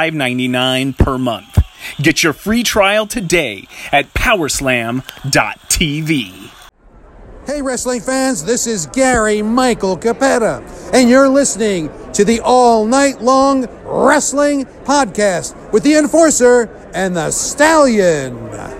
$5.99 per month. Get your free trial today at powerslam.tv. Hey, wrestling fans, this is Gary Michael Cappetta, and you're listening to the All Night Long Wrestling Podcast with the Enforcer and the Stallion.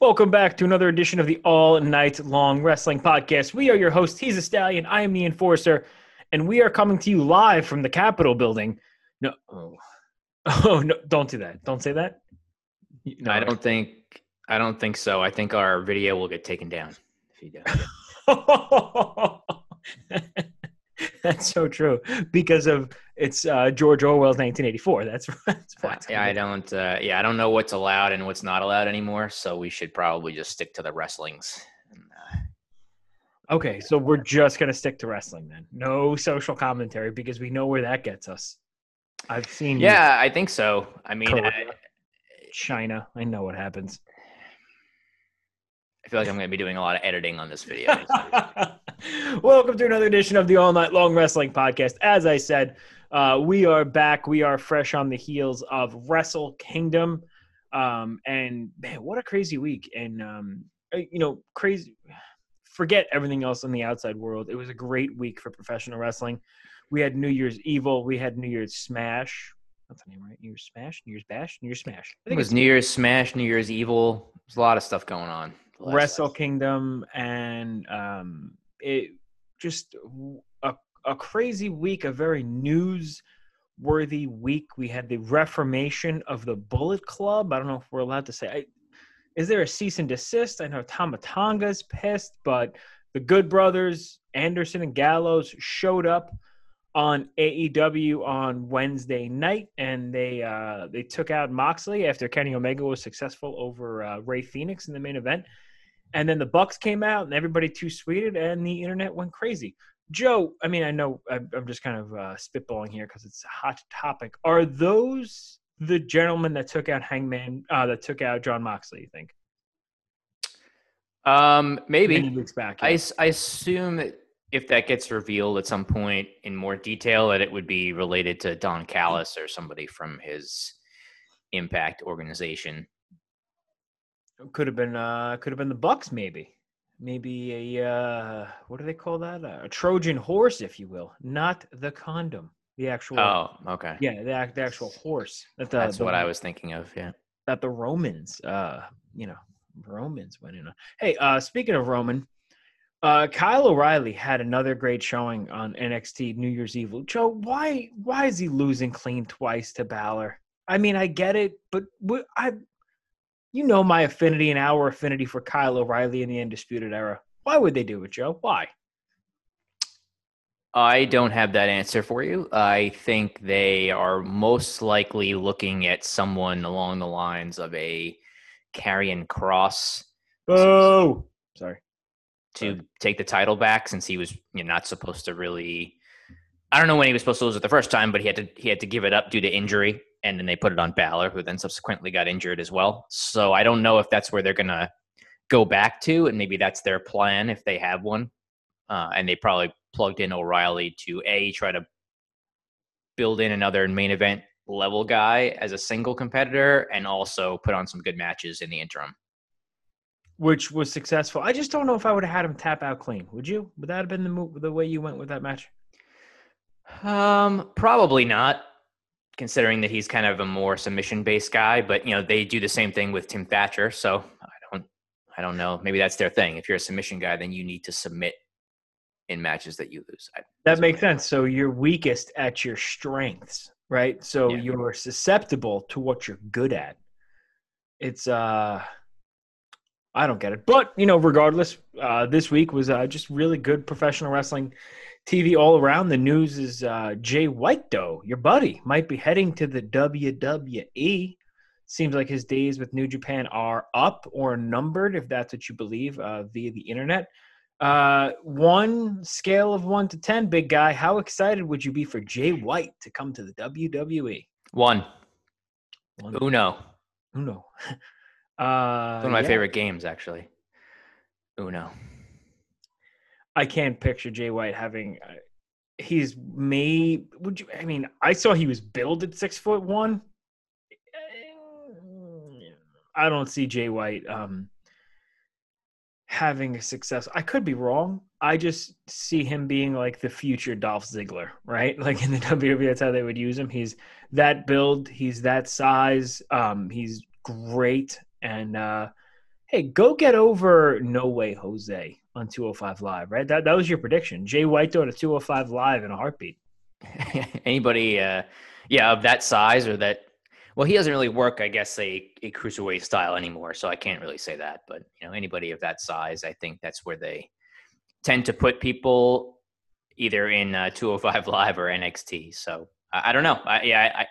Welcome back to another edition of the All Night Long Wrestling Podcast. We are your host. He's a stallion. I am the enforcer, and we are coming to you live from the Capitol building. No, oh, oh no! Don't do that. Don't say that. No, I don't think I don't think so. I think our video will get taken down if you do. That's so true because of it's uh, George Orwell's 1984. That's that's why. it's yeah, I don't. Uh, yeah, I don't know what's allowed and what's not allowed anymore. So we should probably just stick to the wrestlings. And, uh, Okay, so we're just gonna stick to wrestling then. No social commentary because we know where that gets us. I've seen yeah, I think so. I mean, I, China. I know what happens. I feel like I'm going to be doing a lot of editing on this video. Welcome to another edition of the All Night Long Wrestling Podcast. As I said, uh, we are back. We are fresh on the heels of Wrestle Kingdom, um, and man, what a crazy week! And um, uh, you know, crazy. Forget everything else in the outside world. It was a great week for professional wrestling. We had New Year's Evil. We had New Year's Smash. That's the name, right? New Year's Smash, New Year's Bash, New Year's Smash. I think it was New Year's Smash, New Year's Evil. There's a lot of stuff going on. Last- Wrestle Kingdom, and um, it just a, a crazy week, a very news worthy week. We had the reformation of the Bullet Club. I don't know if we're allowed to say. I, is there a cease and desist? I know Tama Tonga's pissed, but the Good Brothers, Anderson and Gallows, showed up on AEW on Wednesday night, and they uh, they took out Moxley after Kenny Omega was successful over uh, Rey Fenix in the main event. And then the Bucks came out, and everybody too sweeted, and the internet went crazy. Joe, I mean, I know I'm just kind of uh, spitballing here because it's a hot topic. Are those the gentlemen that took out Hangman, uh, that took out Jon Moxley? You think? Um, maybe. Many weeks back. I, yeah. s- I assume that if that gets revealed at some point in more detail, that it would be related to Don Callis or somebody from his Impact organization. Could have been uh could have been the bucks maybe maybe a uh what do they call that a trojan horse if you will not the condom the actual Oh, okay. yeah the, the actual horse that the, That's the- what I was thinking of. Yeah. that the romans uh you know romans went in on. hey uh speaking of roman uh kyle o'reilly had another great showing on nxt new year's eve joe why why is he losing clean twice to Balor? i mean i get it but i you know my affinity and our affinity for Kyle O'Reilly in the Undisputed Era. Why would they do it, Joe? Why? I don't have that answer for you. I think they are most likely looking at someone along the lines of a Karrion Kross. Oh, Sorry. to take the title back since he was you know, not supposed to really. I don't know when he was supposed to lose it the first time, but he had to he had to give it up due to injury, and then they put it on Balor, who then subsequently got injured as well. So I don't know if that's where they're gonna go back to, and maybe that's their plan if they have one. Uh, and they probably plugged in O'Reilly to a try to build in another main event level guy as a single competitor, and also put on some good matches in the interim. which was successful. I just don't know if I would have had him tap out clean. Would you? Would that have been the move, the way you went with that match? Um, probably not, considering that he's kind of a more submission based guy. But you know, they do the same thing with Tim Thatcher, so I don't, I don't know. Maybe that's their thing. If you're a submission guy, then you need to submit in matches that you lose. I, That makes sense. So you're weakest at your strengths, right? So Yeah. you're susceptible to what you're good at. It's uh I don't get it. But, you know, regardless, uh this week was uh just really good professional wrestling TV all around. The news is uh Jay White though, your buddy, might be heading to the WWE. Seems like his days with New Japan are up or numbered, if that's what you believe, uh, via the internet. Uh, one scale of one to ten, big guy. How excited would you be for Jay White to come to the WWE? One, One, Uno. Uno. Uh, One of my yeah. favorite games, actually. Uno. I can't picture Jay White having. Uh, he's may. Would you? I mean, I saw he was billed at six foot one. I don't see Jay White um, having a success. I could be wrong. I just see him being like the future Dolph Ziggler, right? Like in the WWE, that's how they would use him. He's that build. He's that size. Um, he's great. And uh, hey, go get over No Way Jose on 205 Live, right? That that was your prediction. Jay White at 205 Live in a heartbeat. Anybody, uh, yeah, of that size or that. Well, he doesn't really work, I guess, a, a cruiserweight style anymore, so I can't really say that. But you know, anybody of that size, I think that's where they tend to put people, either in uh, 205 Live or NXT. So I, I don't know. I, yeah, I,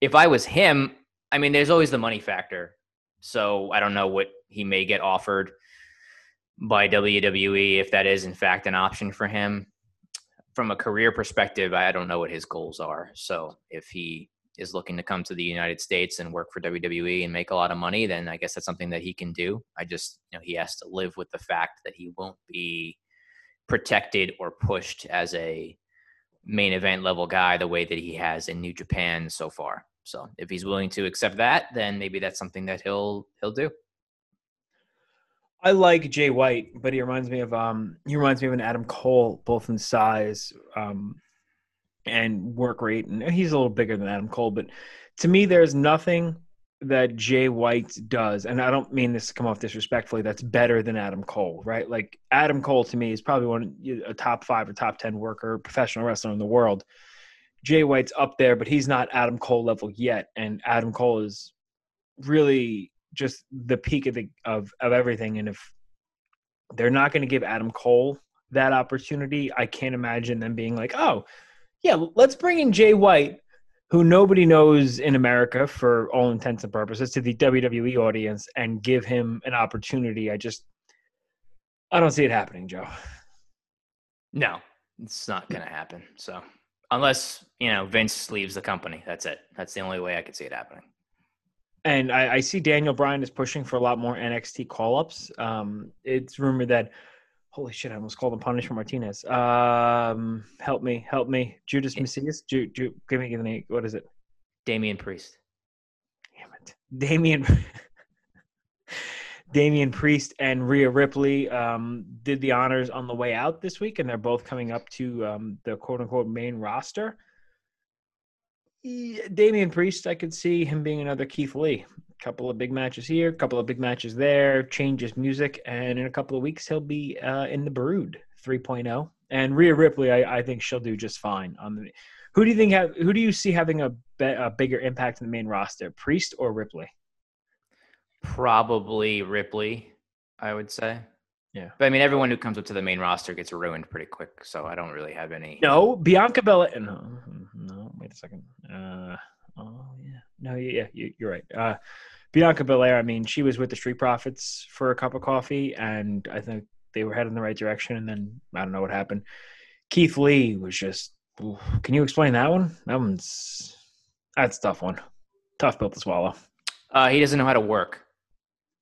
if I was him, I mean, there's always the money factor. So I don't know what he may get offered by WWE if that is in fact an option for him from a career perspective, I don't know what his goals are. So if he is looking to come to the United States and work for WWE and make a lot of money, then I guess that's something that he can do. I just, you know, he has to live with the fact that he won't be protected or pushed as a main event level guy the way that he has in New Japan so far. So if he's willing to accept that, then maybe that's something that he'll he'll do. I like Jay White, but he reminds me of um he reminds me of an Adam Cole, both in size um and work rate, and he's a little bigger than Adam Cole. But to me, there's nothing that Jay White does, and I don't mean this to come off disrespectfully. That's better than Adam Cole, right? Like Adam Cole to me is probably one a top five or top ten worker, professional wrestler in the world. Jay White's up there, but he's not Adam Cole level yet, and Adam Cole is really just the peak of the of of everything. And if they're not going to give Adam Cole that opportunity, I can't imagine them being like, "Oh, yeah, let's bring in Jay White, who nobody knows in America for all intents and purposes, to the WWE audience, and give him an opportunity." I just, I don't see it happening, Joe. No, it's not going to happen. So unless you know Vince leaves the company, that's it. That's the only way I could see it happening. And I, I see Daniel Bryan is pushing for a lot more NXT call ups. Um, it's rumored that, holy shit, I almost called him Punisher Martinez. Um, help me, help me. Judas Mesias? Ju, Ju, give me the name. What is it? Damian Priest. Damn it. Damian. Damian Priest and Rhea Ripley um, did the honors on the way out this week, and they're both coming up to um, the quote unquote main roster. Damian Priest, I could see him being another Keith Lee. A couple of big matches here, a couple of big matches there, changes music, and in a couple of weeks he'll be uh, in the Brood 3.0. And Rhea Ripley, I, I think she'll do just fine. On the, who do you think? Have, who do you see having a, be, a bigger impact in the main roster, Priest or Ripley? Probably Ripley, I would say. Yeah. But I mean, everyone who comes up to the main roster gets ruined pretty quick. So I don't really have any. No, Bianca Belair. No, no, wait a second. Uh, oh yeah, no, yeah, you, you're right. Uh, Bianca Belair. I mean, she was with the Street Profits for a cup of coffee, and I think they were heading in the right direction, and then I don't know what happened. Keith Lee was just. oof. Can you explain that one? That one's that's a tough one. Tough pill to swallow. Uh, he doesn't know how to work,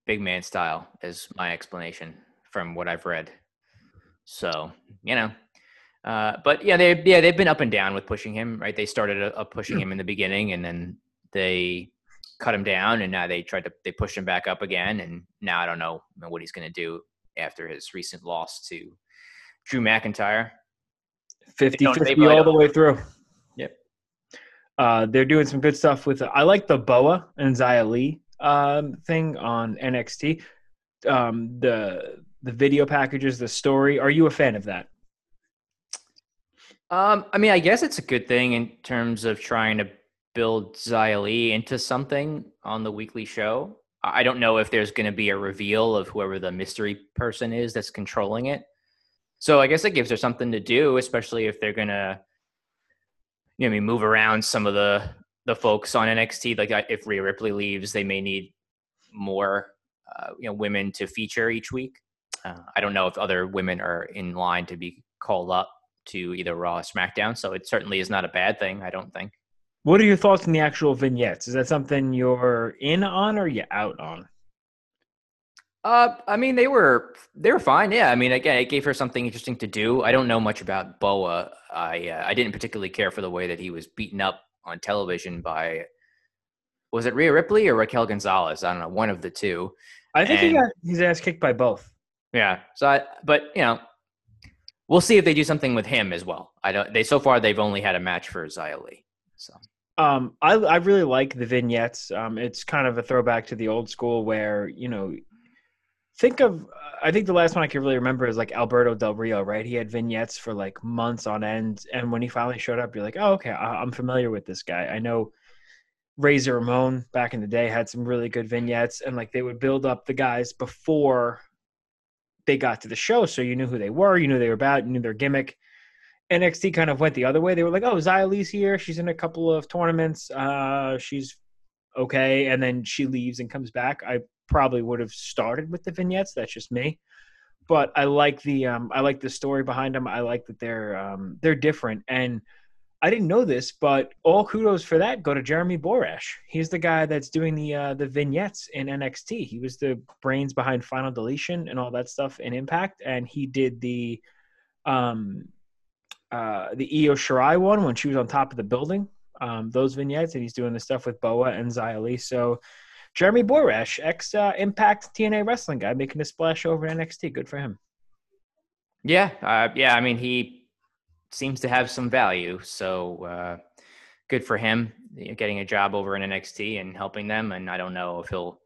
big man style, is my explanation from what I've read. So you know, uh, but yeah, they yeah they've been up and down with pushing him. Right, they started uh, uh, pushing him in the beginning, and then they cut him down, and now they tried to they pushed him back up again, and now I don't know what he's going to do after his recent loss to Drew McIntyre. 50 50 all the way through. Yep. Uh, they're doing some good stuff with. I like the Boa and Xia Li um, thing on NXT. Um, the the video packages, the story. Are you a fan of that? Um, I mean, I guess it's a good thing in terms of trying to build Li into something on the weekly show. I don't know if there's going to be a reveal of whoever the mystery person is that's controlling it. So I guess it gives her something to do, especially if they're going to, you know, I mean, move around some of the the folks on NXT. Like if Rhea Ripley leaves, they may need more, uh, you know, women to feature each week. Uh, I don't know if other women are in line to be called up to either Raw or SmackDown. So it certainly is not a bad thing. I don't think. What are your thoughts on the actual vignettes? Is that something you're in on or you out on? Uh, I mean, they were they were fine. Yeah, I mean, again, it gave her something interesting to do. I don't know much about Boa. I uh, I didn't particularly care for the way that he was beaten up on television by was it Rhea Ripley or Raquel Gonzalez? I don't know, one of the two. I think he got his ass kicked by both. Yeah. So, I, but you know, we'll see if they do something with him as well. I don't. They so far they've only had a match for Li. So Um, I I really like the vignettes. Um, it's kind of a throwback to the old school where you know, think of. I think the last one I can really remember is like Alberto Del Rio, right? He had vignettes for like months on end, and when he finally showed up, you're like, oh, okay, I, I'm familiar with this guy. I know. Razor Ramon back in the day had some really good vignettes, and like they would build up the guys before they got to the show, so you knew who they were, you knew they were about, you knew their gimmick. NXT kind of went the other way. They were like, "Oh, Xia Li's here. She's in a couple of tournaments. Uh, she's okay." And then she leaves and comes back. I probably would have started with the vignettes. That's just me. But I like the um, I like the story behind them. I like that they're um, they're different. And I didn't know this, but all kudos for that go to Jeremy Borash. He's the guy that's doing the uh, the vignettes in NXT. He was the brains behind Final Deletion and all that stuff in Impact, and he did the um uh, the Io Shirai one when she was on top of the building. Um, those vignettes, and he's doing the stuff with Boa and Xia. So, Jeremy Borash, ex uh, Impact TNA wrestling guy, making a splash over NXT. Good for him. yeah, uh, yeah. I mean, he seems to have some value. So uh, good for him getting a job over in NXT and helping them. And I don't know if he'll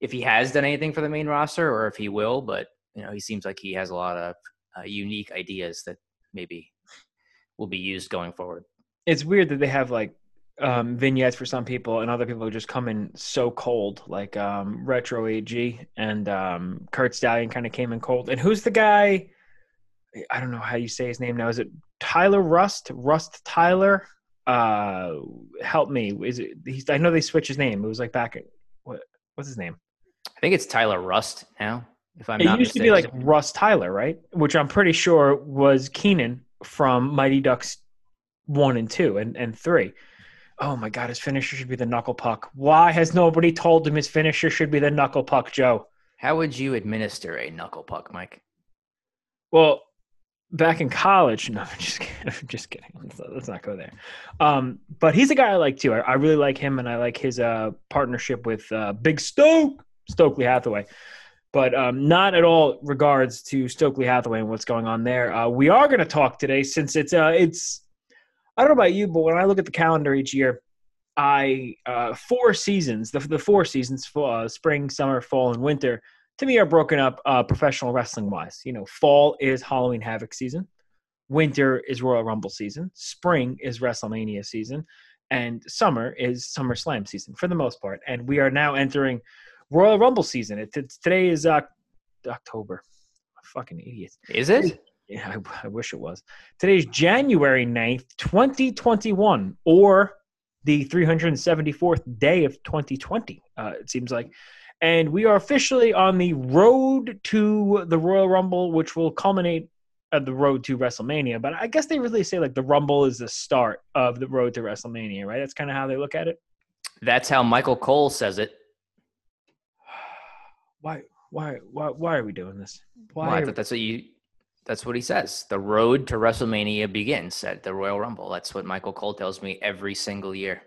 if he has done anything for the main roster or if he will, but you know, he seems like he has a lot of uh, unique ideas that maybe will be used going forward. It's weird that they have like um, vignettes for some people, and other people just come in so cold, like um, Retro AG and um, Curt Stallion kind of came in cold. And who's the guy? I don't know how you say his name now. Is it Tyler Rust? Rust Tyler? Uh, help me. Is it? He's, I know they switched his name. It was like back. At, what? What's his name? I think it's Tyler Rust now. If I'm it not used to be like mistaken. Russ Tyler, right? Which I'm pretty sure was Keenan from Mighty Ducks one and two and, and three. Oh my god, his finisher should be the knuckle puck. Why has nobody told him his finisher should be the knuckle puck, Joe? How would you administer a knuckle puck, Mike? Well, back in college, no, I'm just kidding. I'm just kidding. Let's, let's not go there. Um, but he's a guy I like too. I, I really like him, and I like his uh, partnership with uh, Big Stoke, Stokely Hathaway. But um, not at all regards to Stokely Hathaway and what's going on there. Uh, we are going to talk today since it's uh, it's. I don't know about you, but when I look at the calendar each year, I uh, four seasons, the the four seasons, uh, spring, summer, fall, and winter to me are broken up uh, professional wrestling wise. You know, fall is Halloween Havoc season, winter is Royal Rumble season, spring is WrestleMania season, and summer is SummerSlam season for the most part. And we are now entering Royal Rumble season. It, it's, today is uh, October. Fucking idiot. Is it? Yeah, I, I wish it was. Today's January 9th, 2021, or the 374th day of 2020, uh, it seems like. And we are officially on the road to the Royal Rumble, which will culminate at the road to WrestleMania. But I guess they really say like the Rumble is the start of the road to WrestleMania, right? That's kind of how they look at it. That's how Michael Cole says it. Why? Why? Why? Why are we doing this? Why? Well, I thought that's what you. That's what he says. The road to WrestleMania begins at the Royal Rumble. That's what Michael Cole tells me every single year.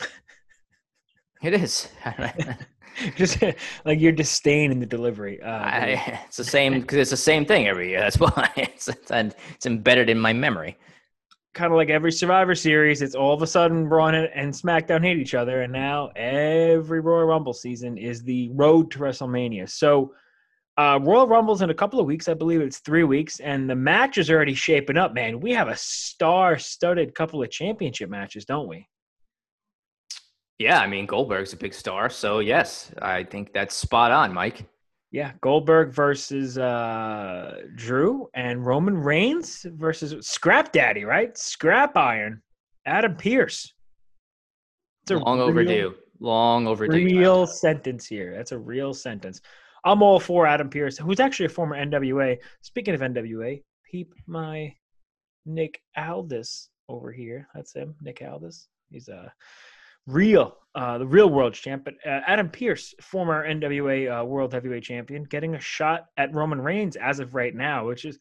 it is. just like your disdain in the delivery. Uh, I, it's the same because it's the same thing every year. That's why it's it's, it's embedded in my memory. kind of like every Survivor Series, it's all of a sudden Raw and, SmackDown hate each other, and now every Royal Rumble season is the road to WrestleMania. So, uh, Royal Rumble's in a couple of weeks, I believe it's three weeks, and the match is already shaping up. Man, we have a star-studded couple of championship matches, don't we? Yeah, I mean Goldberg's a big star, so yes, I think that's spot on, Mike. Yeah, Goldberg versus uh, Drew and Roman Reigns versus Scrap Daddy, right? Scrap Iron, Adam Pearce. It's a Long real- overdue. Long overdue. real sentence here. That's a real sentence. I'm all for Adam Pearce, who's actually a former NWA. Speaking of NWA, peep my Nick Aldis over here. That's him, Nick Aldis. He's a real, uh, the real world champ. But uh, Adam Pearce, former NWA uh, World Heavyweight Champion, getting a shot at Roman Reigns as of right now, which is.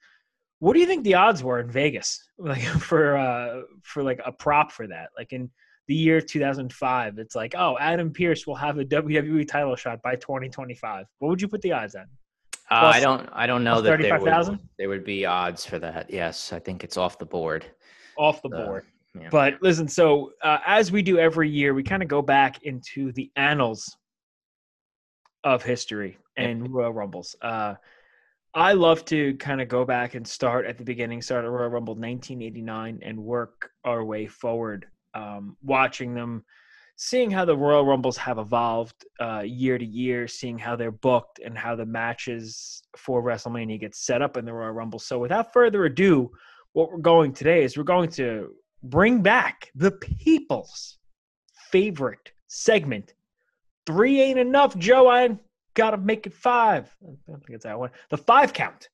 What do you think the odds were in Vegas, like for uh, for like a prop for that? Like in the year 2005. It's like, oh, Adam Pearce will have a WWE title shot by 2025. What would you put the odds at? Uh, Plus- I don't. I don't know that there 35,000? would, there would be odds for that. Yes, I think it's off the board. Off the Uh, board. Yeah. But listen, so uh, as we do every year, we kind of go back into the annals of history and Royal Rumbles. Uh, I love to kind of go back and start at the beginning, start at Royal Rumble 1989, and work our way forward, um, watching them, seeing how the Royal Rumbles have evolved uh, year to year, seeing how they're booked and how the matches for WrestleMania get set up in the Royal Rumble. So, without further ado, what we're going today is we're going to bring back the people's favorite segment. Three ain't enough, Joe. I gotta make it five. I don't think it's that one. The five count.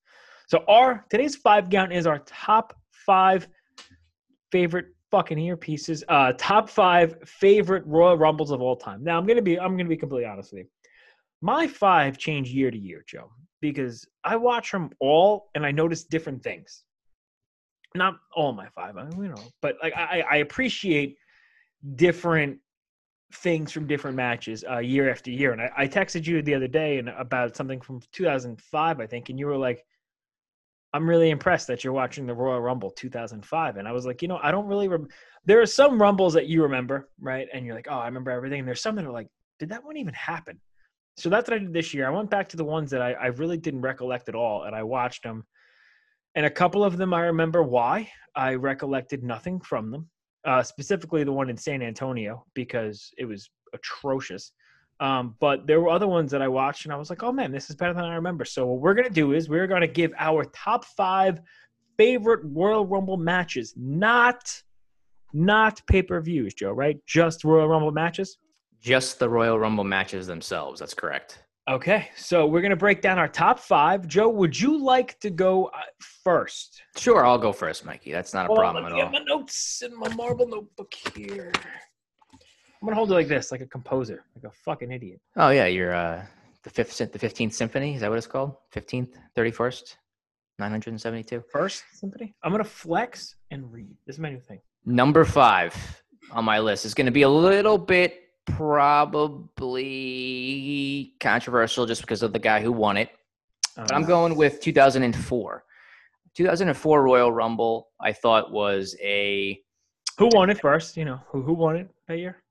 So our today's five count is our top five favorite fucking earpieces. Uh, top five favorite Royal Rumbles of all time. Now I'm gonna be I'm gonna be completely honest with you. My five change year to year, Joe, because I watch them all and I notice different things not all my five, you know, but like I, I appreciate different things from different matches uh, year after year. And I, I texted you the other day and about something from 2005, I think, and you were like, "I'm really impressed that you're watching the Royal Rumble 2005." And I was like, you know, I don't really. Rem- there are some Rumbles that you remember, right? And you're like, "Oh, I remember everything." And there's some that are like, "Did that one even happen?" So that's what I did this year. I went back to the ones that I, I really didn't recollect at all, and I watched them and a couple of them I remember why. I recollected nothing from them, uh, specifically the one in San Antonio because it was atrocious. Um, but there were other ones that I watched and I was like, oh man, this is better than I remember. So what we're gonna do is we're gonna give our top five favorite Royal Rumble matches, not not pay per views, Joe. Right? Just Royal Rumble matches. Just the Royal Rumble matches themselves. That's correct. Okay, so we're gonna break down our top five. Joe, would you like to go uh, first? Sure, I'll go first, Mikey. That's not a on, problem at all. get my notes in my marble notebook here. I'm gonna hold it like this, like a composer, like a fucking idiot. Oh yeah, you're uh, the fifth, the fifteenth symphony. Is that what it's called? Fifteenth, thirty-first, nine hundred and seventy-two. First symphony. I'm gonna flex and read. This is my new thing. Number five on my list is going to be a little bit probably controversial just because of the guy who won it. But I'm Um, going with 2004. 2004 Royal Rumble, I thought was a who won it first? You know who who won it that year?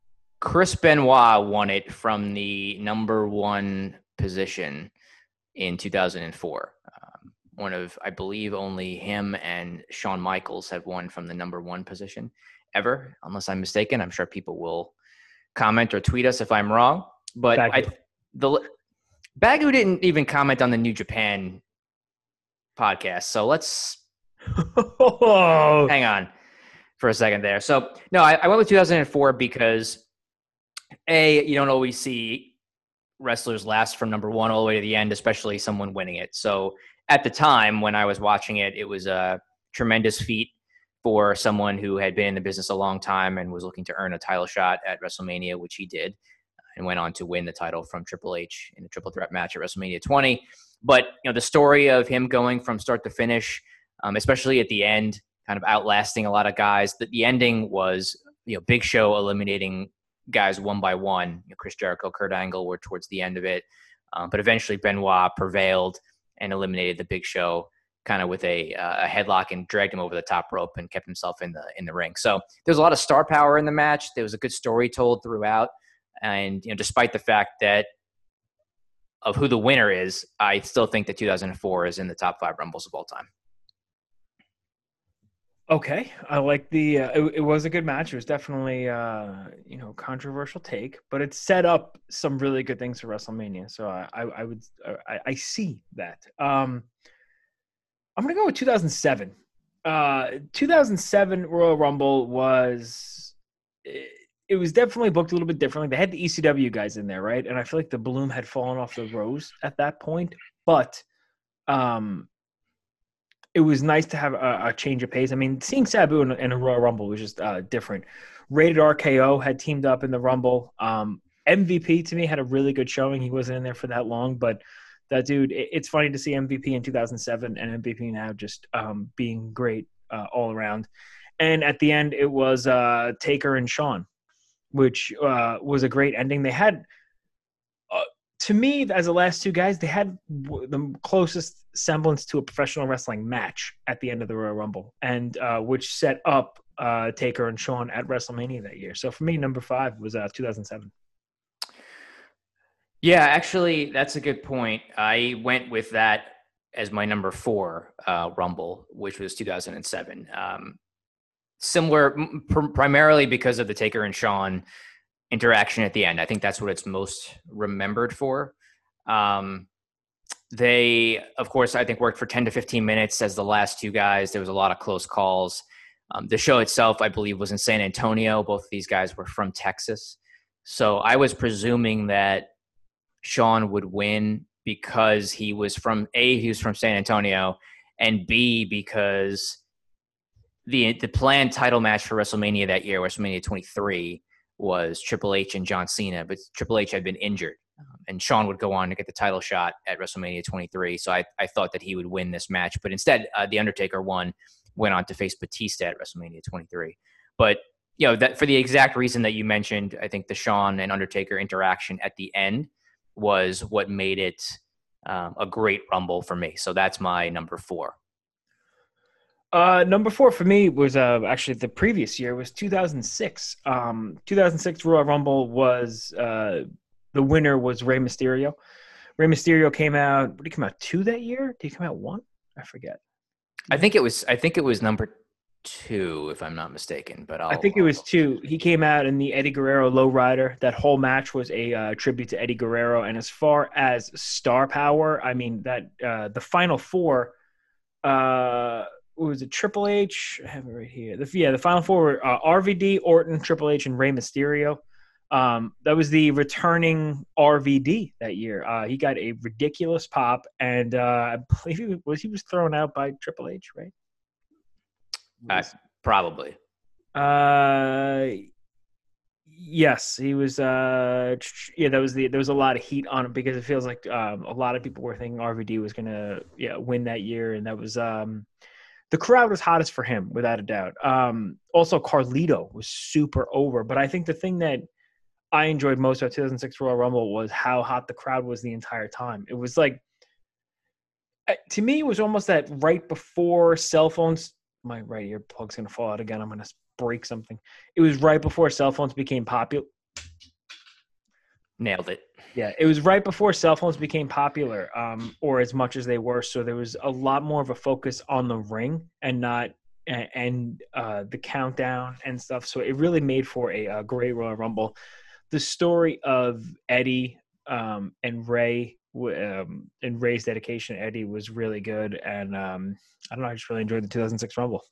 Chris Benoit won it from the number one position in 2004. Um, one of, I believe, only him and Shawn Michaels have won from the number one position ever, unless I'm mistaken. I'm sure people will comment or tweet us if I'm wrong. But I, Bagu. the Bagu didn't even comment on the New Japan podcast, so let's hang on for a second there. So no, I, I went with 2004 because a you don't always see wrestlers last from number one all the way to the end, especially someone winning it. So at the time when I was watching it, it was a tremendous feat for someone who had been in the business a long time and was looking to earn a title shot at WrestleMania, which he did, and went on to win the title from Triple H in a triple threat match at WrestleMania 20. But you know the story of him going from start to finish, um, especially at the end, kind of outlasting a lot of guys. That the ending was you know Big Show eliminating guys one by one. You know, Chris Jericho, Kurt Angle were towards the end of it, um, but eventually Benoit prevailed and eliminated the Big Show kind of with a, uh, a headlock and dragged him over the top rope and kept himself in the in the ring. So there's a lot of star power in the match. There was a good story told throughout, and you know, despite the fact that of who the winner is, I still think that 2004 is in the top five rumbles of all time. Okay, I like the. Uh, it, it, was a good match. It was definitely, uh, you know, controversial take, but it set up some really good things for WrestleMania. So I, I, I would, I, I see that. Um, I'm gonna go with 2007. Uh, 2007 Royal Rumble was it, it, was definitely booked a little bit differently. They had the ECW guys in there, right? And I feel like the bloom had fallen off the rose at that point. But um, it was nice to have a, a change of pace. I mean, seeing Sabu in, in a Royal Rumble was just uh, different. Rated RKO had teamed up in the Rumble. Um, MVP to me had a really good showing. He wasn't in there for that long, but that dude, it's funny to see MVP in 2007 and MVP now just um, being great uh, all around. And at the end, it was uh, Taker and Shawn, which uh, was a great ending. They had, uh, to me, as the last two guys, they had the closest semblance to a professional wrestling match at the end of the Royal Rumble, and uh, which set up uh, Taker and Shawn at WrestleMania that year. So for me, number five was 2007. Yeah, actually, that's a good point. I went with that as my number four uh, Rumble, which was 2007. Um, similar, pr- primarily because of the Taker and Shawn interaction at the end. I think that's what it's most remembered for. Um, they, of course, I think worked for 10 to 15 minutes as the last two guys. There was a lot of close calls. Um, the show itself, I believe, was in San Antonio. Both of these guys were from Texas. So I was presuming that Shawn would win because he was from A, he was from San Antonio, and B, because the the planned title match for WrestleMania that year, WrestleMania 23, was Triple H and John Cena, but Triple H had been injured. Um, and Shawn would go on to get the title shot at WrestleMania 23. So I, I thought that he would win this match. But instead, uh, The Undertaker won, went on to face Batista at WrestleMania 23. But, you know, that for the exact reason that you mentioned, I think the Shawn and Undertaker interaction at the end was what made it um, a great rumble for me. So that's my number four. Uh, number four for me was uh, actually the previous year was 2006. Um, 2006 Royal Rumble was uh, the winner was Rey Mysterio. Rey Mysterio came out. Did he come out two that year? Did he come out one? I forget. I think it was. I think it was number two, if I'm not mistaken. But I'll, i think it was two. He came out in the Eddie Guerrero lowrider. That whole match was a uh, tribute to Eddie Guerrero. And as far as star power, I mean that uh, the final four. Uh, was it Triple H? I have it right here. The, yeah, the final four were uh, RVD, Orton, Triple H, and Rey Mysterio. Um, that was the returning RVD that year. Uh, he got a ridiculous pop, and uh, I believe he was he was thrown out by Triple H, right? Uh, probably. Uh, yes, he was. Uh, yeah, that was the. There was a lot of heat on him because it feels like um, a lot of people were thinking RVD was gonna yeah win that year, and that was um, the crowd was hottest for him without a doubt. Um, also Carlito was super over, but I think the thing that I enjoyed most about 2006 Royal Rumble was how hot the crowd was the entire time. It was like eh, to me, it was almost that right before cell phones my right ear plug's gonna fall out again. I'm gonna break something. It was right before cell phones became popular. Nailed it. Yeah, it was right before cell phones became popular, um, or as much as they were. So there was a lot more of a focus on the ring and not and, and uh, the countdown and stuff. So it really made for a, a great Royal Rumble. The story of Eddie um, and Rey um, Rey's dedication, Eddie was really good, and um, I don't know, I just really enjoyed the 2006 Rumble.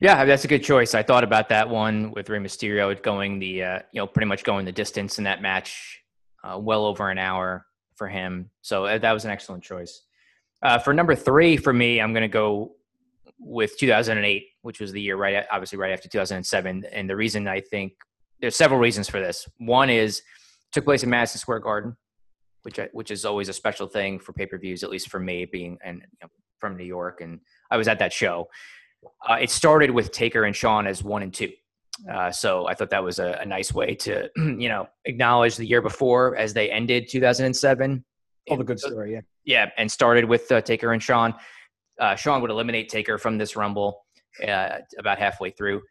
Yeah, that's a good choice. I thought about that one with Rey Mysterio going the uh, you know pretty much going the distance in that match. uh, well over an hour for him. So uh, that was an excellent choice. Uh, for number three for me, I'm going to go with 2008, which was the year right, obviously right after 2007. And the reason I think there's several reasons for this. One is took place in Madison Square Garden, which I, which is always a special thing for pay per views, at least for me, being and you know, from New York, and I was at that show. Uh, it started with Taker and Shawn as one and two. Uh, so I thought that was a, a, nice way to, you know, acknowledge the year before as they ended 2007. All the good story, yeah. Yeah, and started with uh, Taker and Shawn. Uh, Shawn would eliminate Taker from this Rumble uh, about halfway through.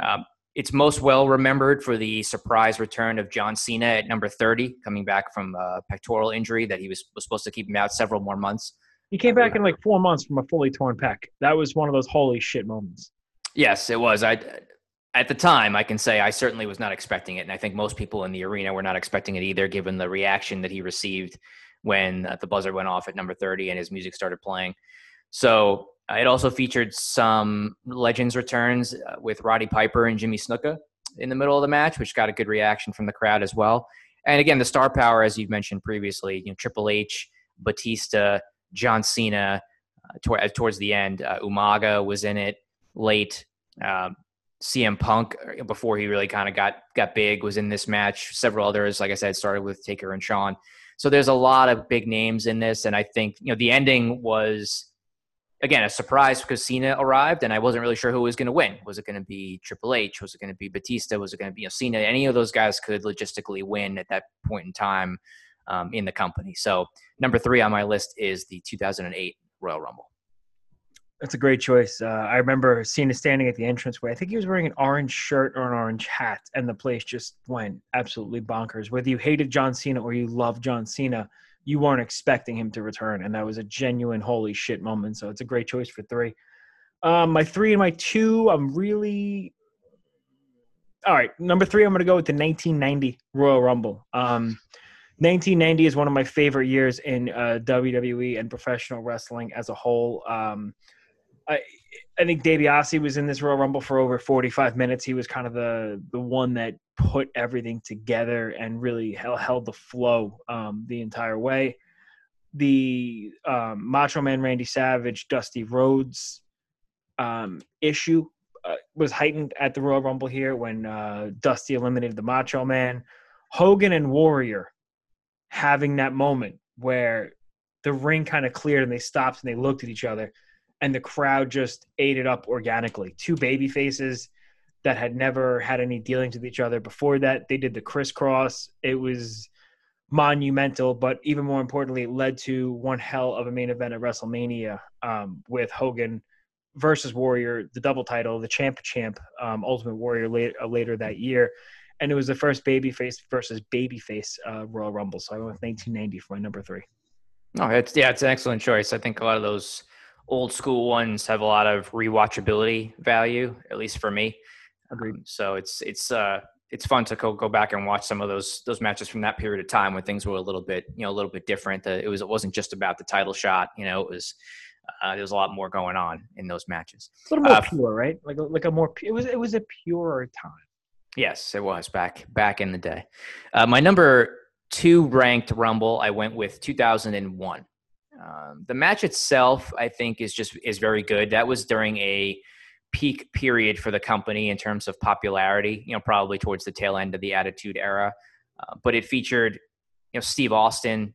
Um, it's most well remembered for the surprise return of John Cena at number 30, coming back from a pectoral injury that he was, was supposed to keep him out several more months. He came back in like four months from a fully torn pec. That was one of those holy shit moments. Yes, it was. I at the time, I can say I certainly was not expecting it, and I think most people in the arena were not expecting it either, given the reaction that he received when uh, the buzzer went off at number 30 and his music started playing. So uh, it also featured some legends returns uh, with Roddy Piper and Jimmy Snuka in the middle of the match, which got a good reaction from the crowd as well. And again, the star power, as you've mentioned previously, you know, Triple H, Batista, John Cena, uh, uh towards the end, uh, Umaga was in it late. Um, CM Punk uh, before he really kind of got got big was in this match. Several others, like I said, started with Taker and Shawn. So there's a lot of big names in this, and I think you know the ending was again a surprise because Cena arrived, and I wasn't really sure who was going to win. Was it going to be Triple H? Was it going to be Batista? Was it going to be you know, Cena? Any of those guys could logistically win at that point in time um, in the company. So number three on my list is the 2008 Royal Rumble. That's a great choice. Uh, I remember Cena standing at the entranceway. I think he was wearing an orange shirt or an orange hat, and the place just went absolutely bonkers. Whether you hated John Cena or you loved John Cena, you weren't expecting him to return, and that was a genuine holy shit moment. So it's a great choice for three. Um, my three and my two, I'm really all right. Number three, I'm going to go with the 1990 Royal Rumble. Um, 1990 is one of my favorite years in uh, WWE and professional wrestling as a whole. Um, I I think DiBiase was in this Royal Rumble for over 45 minutes. He was kind of the the one that put everything together and really held, held the flow um, the entire way. The um, Macho Man Randy Savage, Dusty Rhodes um, issue uh, was heightened at the Royal Rumble here when uh, Dusty eliminated the Macho Man. Hogan and Warrior having that moment where the ring kind of cleared and they stopped and they looked at each other and the crowd just ate it up organically. Two baby faces that had never had any dealings with each other before that. They did the crisscross. It was monumental, but even more importantly, it led to one hell of a main event at WrestleMania um, with Hogan versus Warrior, the double title, the champ champ, um, Ultimate Warrior later, uh, later that year. And it was the first babyface versus babyface uh, Royal Rumble. So I went with 1990 for my number three. Oh, it's yeah, it's an excellent choice. I think a lot of those old school ones have a lot of rewatchability value, at least for me. Agreed. Um, so it's it's uh it's fun to go, go back and watch some of those those matches from that period of time when things were a little bit you know a little bit different. Uh, it was it wasn't just about the title shot. You know, it was uh, there was a lot more going on in those matches. A little more uh, pure, right? Like a, like a more it was it was a purer time. Yes, it was back back in the day. Uh, my number two ranked Rumble, I went with 2001. Um, the match itself, I think, is just is very good. That was during a peak period for the company in terms of popularity. You know, probably towards the tail end of the Attitude Era, uh, but it featured you know Steve Austin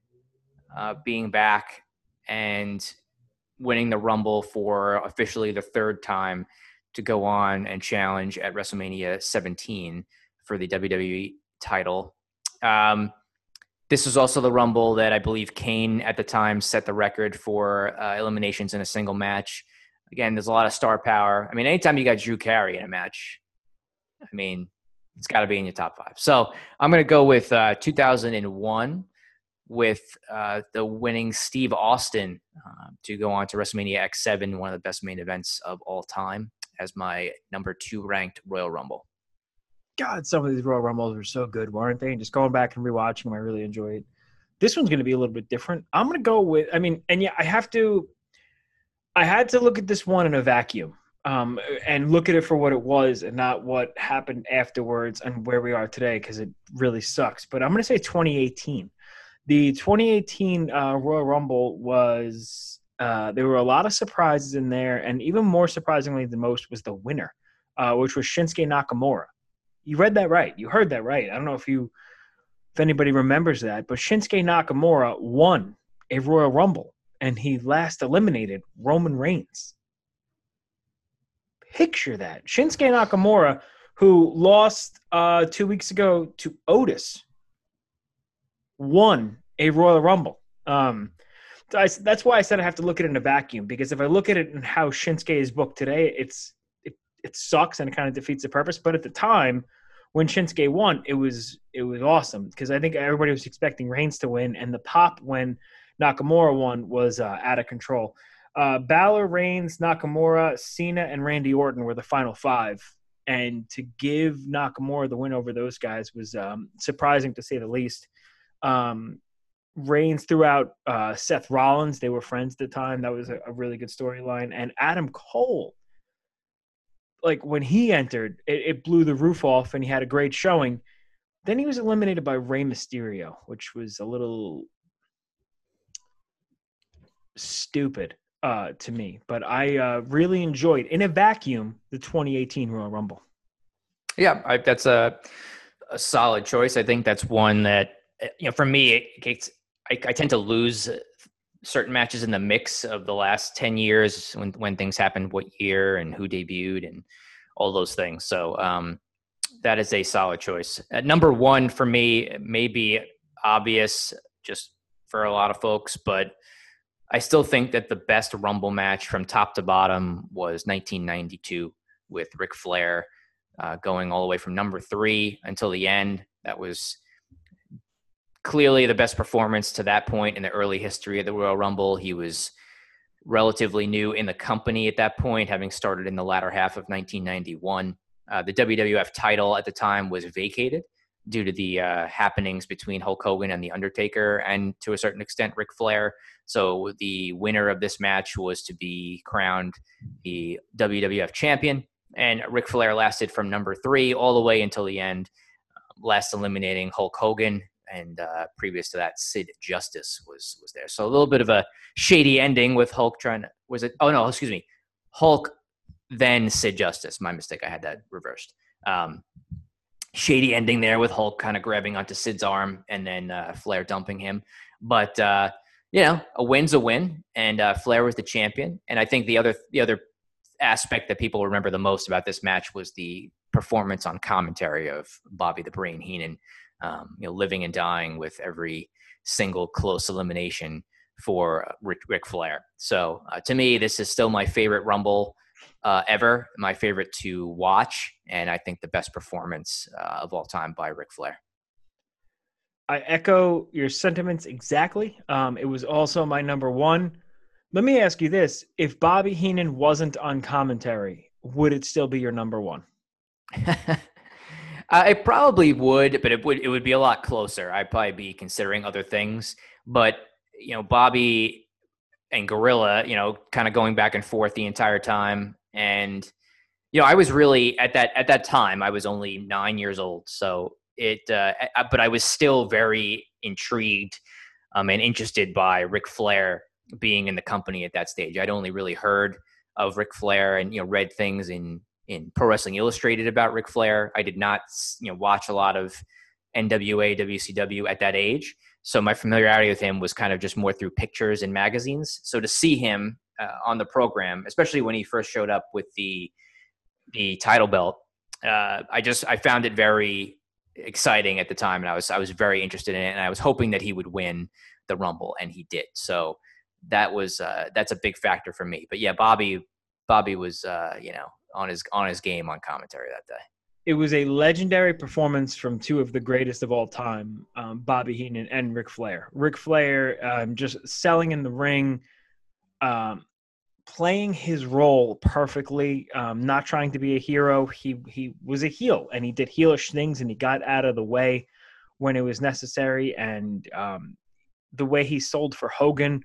uh, being back and winning the Rumble for officially the third time to go on and challenge at WrestleMania 17 for the WWE title. Um, this was also the Rumble that I believe Kane at the time set the record for uh, eliminations in a single match. Again, there's a lot of star power. I mean, anytime you got Drew Carey in a match, I mean, it's got to be in your top five. So I'm going to go with uh, 2001 with uh, the winning Steve Austin uh, to go on to WrestleMania X7, one of the best main events of all time, as my number two ranked Royal Rumble. God, some of these Royal Rumbles were so good, weren't they? And just going back and rewatching them, I really enjoyed. This one's going to be a little bit different. I'm going to go with, I mean, and yeah, I have to, I had to look at this one in a vacuum. um, and look at it for what it was and not what happened afterwards and where we are today because it really sucks. But I'm going to say 2018. The 2018 uh, Royal Rumble was uh, there were a lot of surprises in there, and even more surprisingly than most was the winner, uh, which was Shinsuke Nakamura. You read that right. You heard that right. I don't know if you if anybody remembers that, but Shinsuke Nakamura won a Royal Rumble and he last eliminated Roman Reigns. Picture that. Shinsuke Nakamura, who lost uh, two weeks ago to Otis, won a Royal Rumble. Um, I, that's why I said I have to look at it in a vacuum because if I look at it and how Shinsuke is booked today, it's it, it sucks and it kind of defeats the purpose. But at the time when Shinsuke won, it was it was awesome because I think everybody was expecting Reigns to win, and the pop when Nakamura won was uh, out of control. Uh, Balor, Reigns, Nakamura, Cena, and Randy Orton were the final five. And to give Nakamura the win over those guys was um, surprising to say the least. Um, Reigns threw out uh, Seth Rollins. They were friends at the time. That was a, a really good storyline. And Adam Cole, like when he entered, it, it blew the roof off and he had a great showing. Then he was eliminated by Rey Mysterio, which was a little stupid uh, to me, but I uh, really enjoyed in a vacuum the 2018 Royal Rumble. Yeah, I, that's a, a solid choice. I think that's one that eh, you know for me, it, it's I, I, tend to lose certain matches in the mix of the last 10 years when when things happened, what year and who debuted and all those things. So um, that is a solid choice. At number one for me, may be obvious just for a lot of folks, but I still think that the best Rumble match from top to bottom was 1992 with Ric Flair uh, going all the way from number three until the end. That was clearly the best performance to that point in the early history of the Royal Rumble. He was relatively new in the company at that point, having started in the latter half of 1991. Uh, the WWF title at the time was vacated due to the uh, happenings between Hulk Hogan and The Undertaker, and to a certain extent, Ric Flair. So the winner of this match was to be crowned the WWF champion, and Ric Flair lasted from number three all the way until the end, last eliminating Hulk Hogan. And uh, previous to that, Sid Justice was was there. So a little bit of a shady ending with Hulk trying to was it? Oh no, excuse me, Hulk then Sid Justice. My mistake. I had that reversed. Um, shady ending there with Hulk kind of grabbing onto Sid's arm and then uh, Flair dumping him. But uh, you know, a win's a win, and uh, Flair was the champion. And I think the other the other aspect that people remember the most about this match was the performance on commentary of Bobby the Brain Heenan, um, you know, living and dying with every single close elimination for Ric, Ric Flair. So uh, to me, this is still my favorite Rumble uh, ever, my favorite to watch, and I think the best performance uh, of all time by Ric Flair. I echo your sentiments exactly. Um, it was also my number one. Let me ask you this: If Bobby Heenan wasn't on commentary, would it still be your number one? it probably would, but it would it would be a lot closer. I'd probably be considering other things, but you know, Bobby and Gorilla, you know, kind of going back and forth the entire time and you know i was really at that at that time i was only nine years old so it uh, but i was still very intrigued um, and interested by Ric Flair being in the company at that stage. I'd only really heard of Ric Flair and you know read things in in Pro Wrestling Illustrated about Ric Flair. I did not you know watch a lot of NWA, WCW at that age, so my familiarity with him was kind of just more through pictures and magazines. So to see him uh, on the program, especially when he first showed up with the the title belt. Uh, I just I found it very exciting at the time, and I was I was very interested in it, and I was hoping that he would win the Rumble, and he did. So that was uh, that's a big factor for me. But yeah, Bobby Bobby was uh, you know on his on his game on commentary that day. It was a legendary performance from two of the greatest of all time, um, Bobby Heenan and Ric Flair. Ric Flair um, just selling in the ring, um, playing his role perfectly, um, not trying to be a hero. He he was a heel, and he did heelish things, and he got out of the way when it was necessary. And um, the way he sold for Hogan,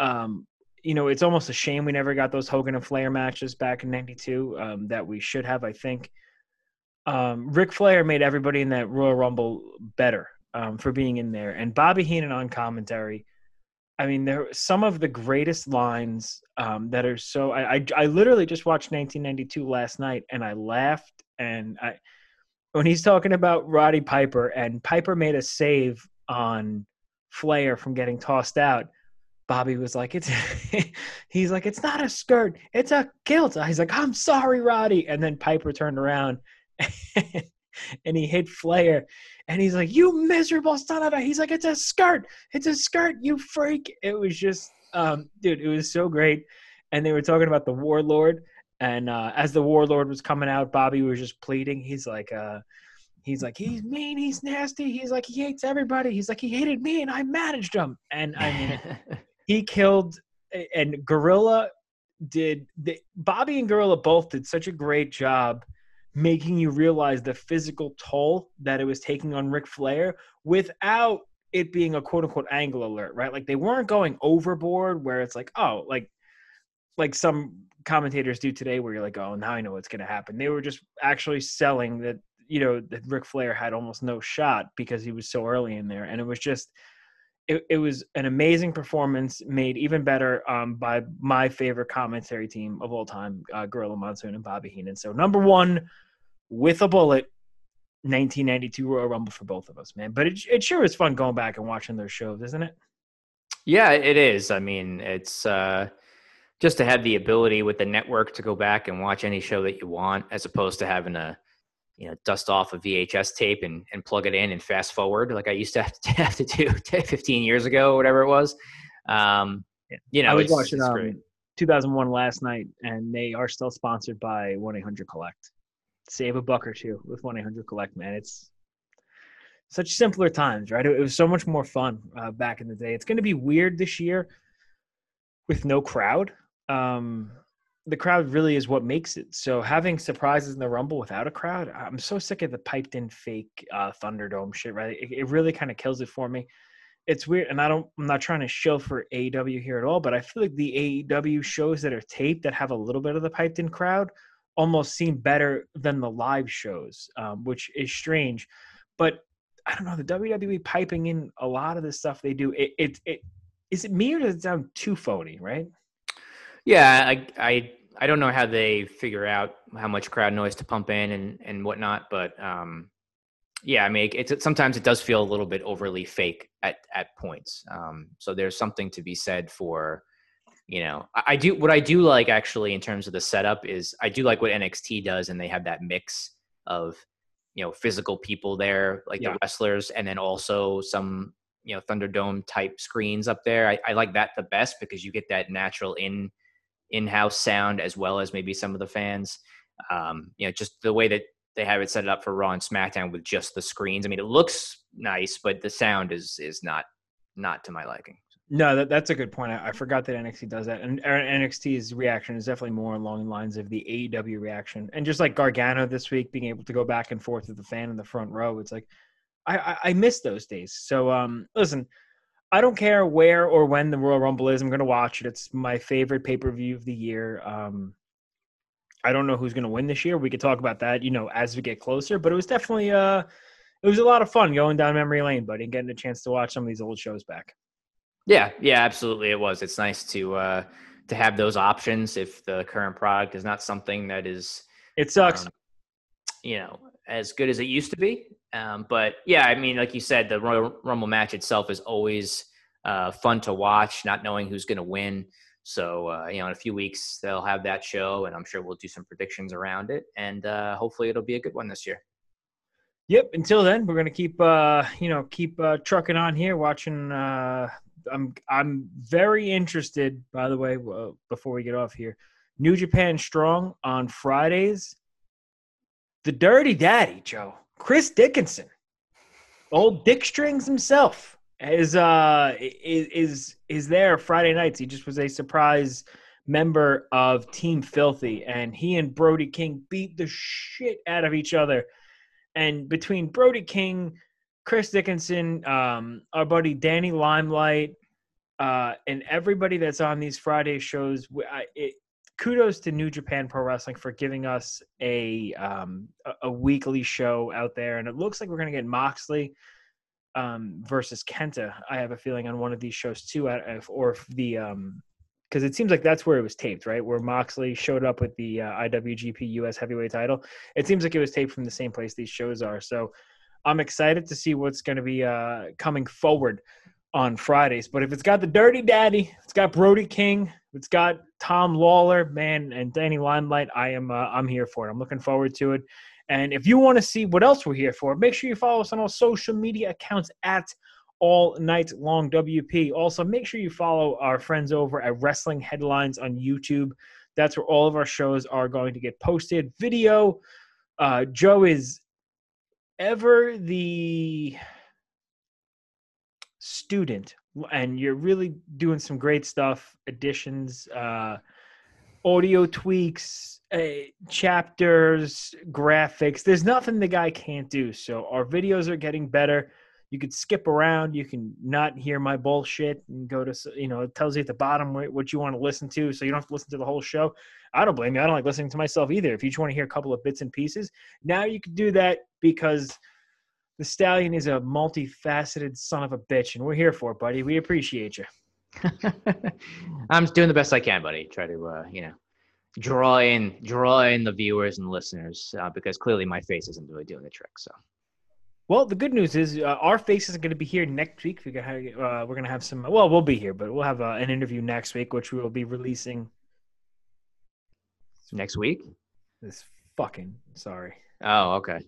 um, you know, it's almost a shame we never got those Hogan and Flair matches back in '92 um, that we should have. I think um, Ric Flair made everybody in that Royal Rumble better um, for being in there, and Bobby Heenan on commentary. I mean, there some of the greatest lines um, that are so. I, I I literally just watched 1992 last night, and I laughed. And I when he's talking about Roddy Piper, and Piper made a save on Flair from getting tossed out. Bobby was like, "It's," he's like, "It's not a skirt, it's a kilt." He's like, "I'm sorry, Roddy," and then Piper turned around and he hit Flair, and he's like, "You miserable son of a!" He's like, "It's a skirt, it's a skirt, you freak!" It was just, um, dude, it was so great. And they were talking about the warlord, and uh, as the warlord was coming out, Bobby was just pleading. He's like, uh, he's like, he's mean, he's nasty. He's like, he hates everybody. He's like, he hated me, and I managed him. And I mean, he killed. And Gorilla did. The, Bobby and Gorilla both did such a great job making you realize the physical toll that it was taking on Ric Flair without it being a quote unquote angle alert, right? Like they weren't going overboard where it's like, oh, like like some commentators do today where you're like, oh, now I know what's gonna happen. They were just actually selling that, you know, that Ric Flair had almost no shot because he was so early in there. And it was just it, it was an amazing performance made even better um, by my favorite commentary team of all time, uh, Gorilla Monsoon and Bobby Heenan. So number one with a bullet, 1992 Royal Rumble for both of us, man. But it, it sure is fun going back and watching those shows, isn't it? Yeah, it is. I mean, it's uh, just to have the ability with the network to go back and watch any show that you want, as opposed to having a you know dust off a VHS tape and, and plug it in and fast forward like I used to have to, have to do 15 years ago, whatever it was. Um, you know, I was it's, watching it's um, 2001 last night, and they are still sponsored by 1 800 Collect. Save a buck or two with 1 800 Collect, man. It's such simpler times, right? It, it was so much more fun uh, back in the day. It's going to be weird this year with no crowd. Um, the crowd really is what makes it. So having surprises in the Rumble without a crowd, I'm so sick of the piped in fake uh, Thunderdome shit. Right? It, it really kind of kills it for me. It's weird, and I don't. I'm not trying to show for AEW here at all, but I feel like the AEW shows that are taped that have a little bit of the piped in crowd almost seem better than the live shows, um, which is strange. But I don't know the WWE piping in a lot of the stuff they do. It, it, it is it me or does it sound too phony? Right? Yeah, I, I I don't know how they figure out how much crowd noise to pump in and and whatnot, but um, yeah, I mean, it's sometimes it does feel a little bit overly fake at at points. Um, so there's something to be said for, you know, I, I do what I do like actually in terms of the setup is I do like what NXT does, and they have that mix of you know physical people there, like Yeah. the wrestlers, and then also some you know Thunderdome type screens up there. I, I like that the best because you get that natural in in-house sound as well as maybe some of the fans. Um, you know, just the way that they have it set up for Raw and SmackDown with just the screens. I mean, it looks nice, but the sound is is not not to my liking. No, that, that's a good point. I, I forgot that NXT does that, and NXT's reaction is definitely more along the lines of the AEW reaction. And just like Gargano this week, being able to go back and forth with the fan in the front row, it's like I, I, I miss those days. So, um, listen, I don't care where or when the Royal Rumble is. I'm going to watch it. It's my favorite pay per view of the year. Um, I don't know who's going to win this year. We could talk about that, you know, as we get closer. But it was definitely uh, it was a lot of fun going down memory lane, buddy, and getting a chance to watch some of these old shows back. Yeah, yeah, absolutely. It was. It's nice to uh, to have those options if the current product is not something that is It sucks. um, you know, as good as it used to be. Um, but yeah, I mean, like you said, the Royal Rumble match itself is always uh, fun to watch, not knowing who's going to win. So, uh, you know, in a few weeks, they'll have that show, and I'm sure we'll do some predictions around it. And uh, hopefully, it'll be a good one this year. Yep. Until then, we're gonna keep uh, you know keep uh, trucking on here, watching. Uh, I'm I'm very interested. By the way, before we get off here, New Japan Strong on Fridays. The Dirty Daddy Joe, Chris Dickinson, old Dick Strings himself, is uh is is there Friday nights. He just was a surprise member of Team Filthy, and he and Brody King beat the shit out of each other and between Brody King, Chris Dickinson, um, our buddy Danny Limelight, uh, and everybody that's on these Friday shows. I- It, kudos to New Japan Pro Wrestling for giving us a um, a, weekly show out there, and it looks like we're gonna get Moxley um, versus Kenta. I have a feeling on one of these shows too, if, or if the um, because it seems like that's where it was taped, right? Where Moxley showed up with the uh, IWGP US Heavyweight Title. It seems like it was taped from the same place these shows are. So I'm excited to see what's going to be uh, coming forward on Fridays. But if it's got the Dirty Daddy, it's got Brody King, it's got Tom Lawlor, man, and Danny Limelight, I am uh, I'm here for it. I'm looking forward to it. And if you want to see what else we're here for, make sure you follow us on all social media accounts at all night long WP. Also, make sure you follow our friends over at Wrestling Headlines on YouTube. That's where all of our shows are going to get posted. Video. Uh, Joe is ever the student, and you're really doing some great stuff. Additions, uh, audio tweaks, uh, chapters, graphics. There's nothing the guy can't do. So our videos are getting better you could skip around you can not hear my bullshit and go to you know it tells you at the bottom what you want to listen to so you don't have to listen to the whole show i don't blame you i don't like listening to myself either if you just want to hear a couple of bits and pieces now you can do that because the stallion is a multifaceted son of a bitch and we're here for it buddy we appreciate you I'm just doing the best I can, buddy. Try to, uh, you know, draw in, draw in the viewers and listeners uh, because clearly my face isn't really doing the trick. So well the good news is uh, our face is going to be here next week we're going to uh, we're going to have some well we'll be here but we'll have uh, an interview next week which we will be releasing next week. this fucking sorry Oh, okay.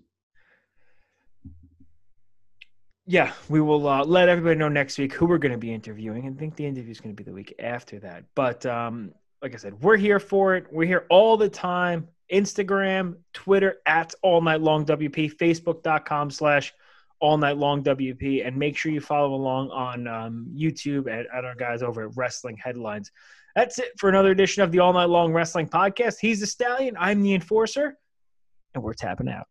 Yeah, we will uh, let everybody know next week who we're going to be interviewing, and think the interview is going to be the week after that. But um, like I said, we're here for it. We're here all the time. Instagram, Twitter at All Night Long WP, Facebook.com slash All Night Long WP, and make sure you follow along on um, YouTube at, at our guys over at Wrestling Headlines. That's it for another edition of the All Night Long Wrestling Podcast. He's the Stallion. I'm the Enforcer, and we're tapping out.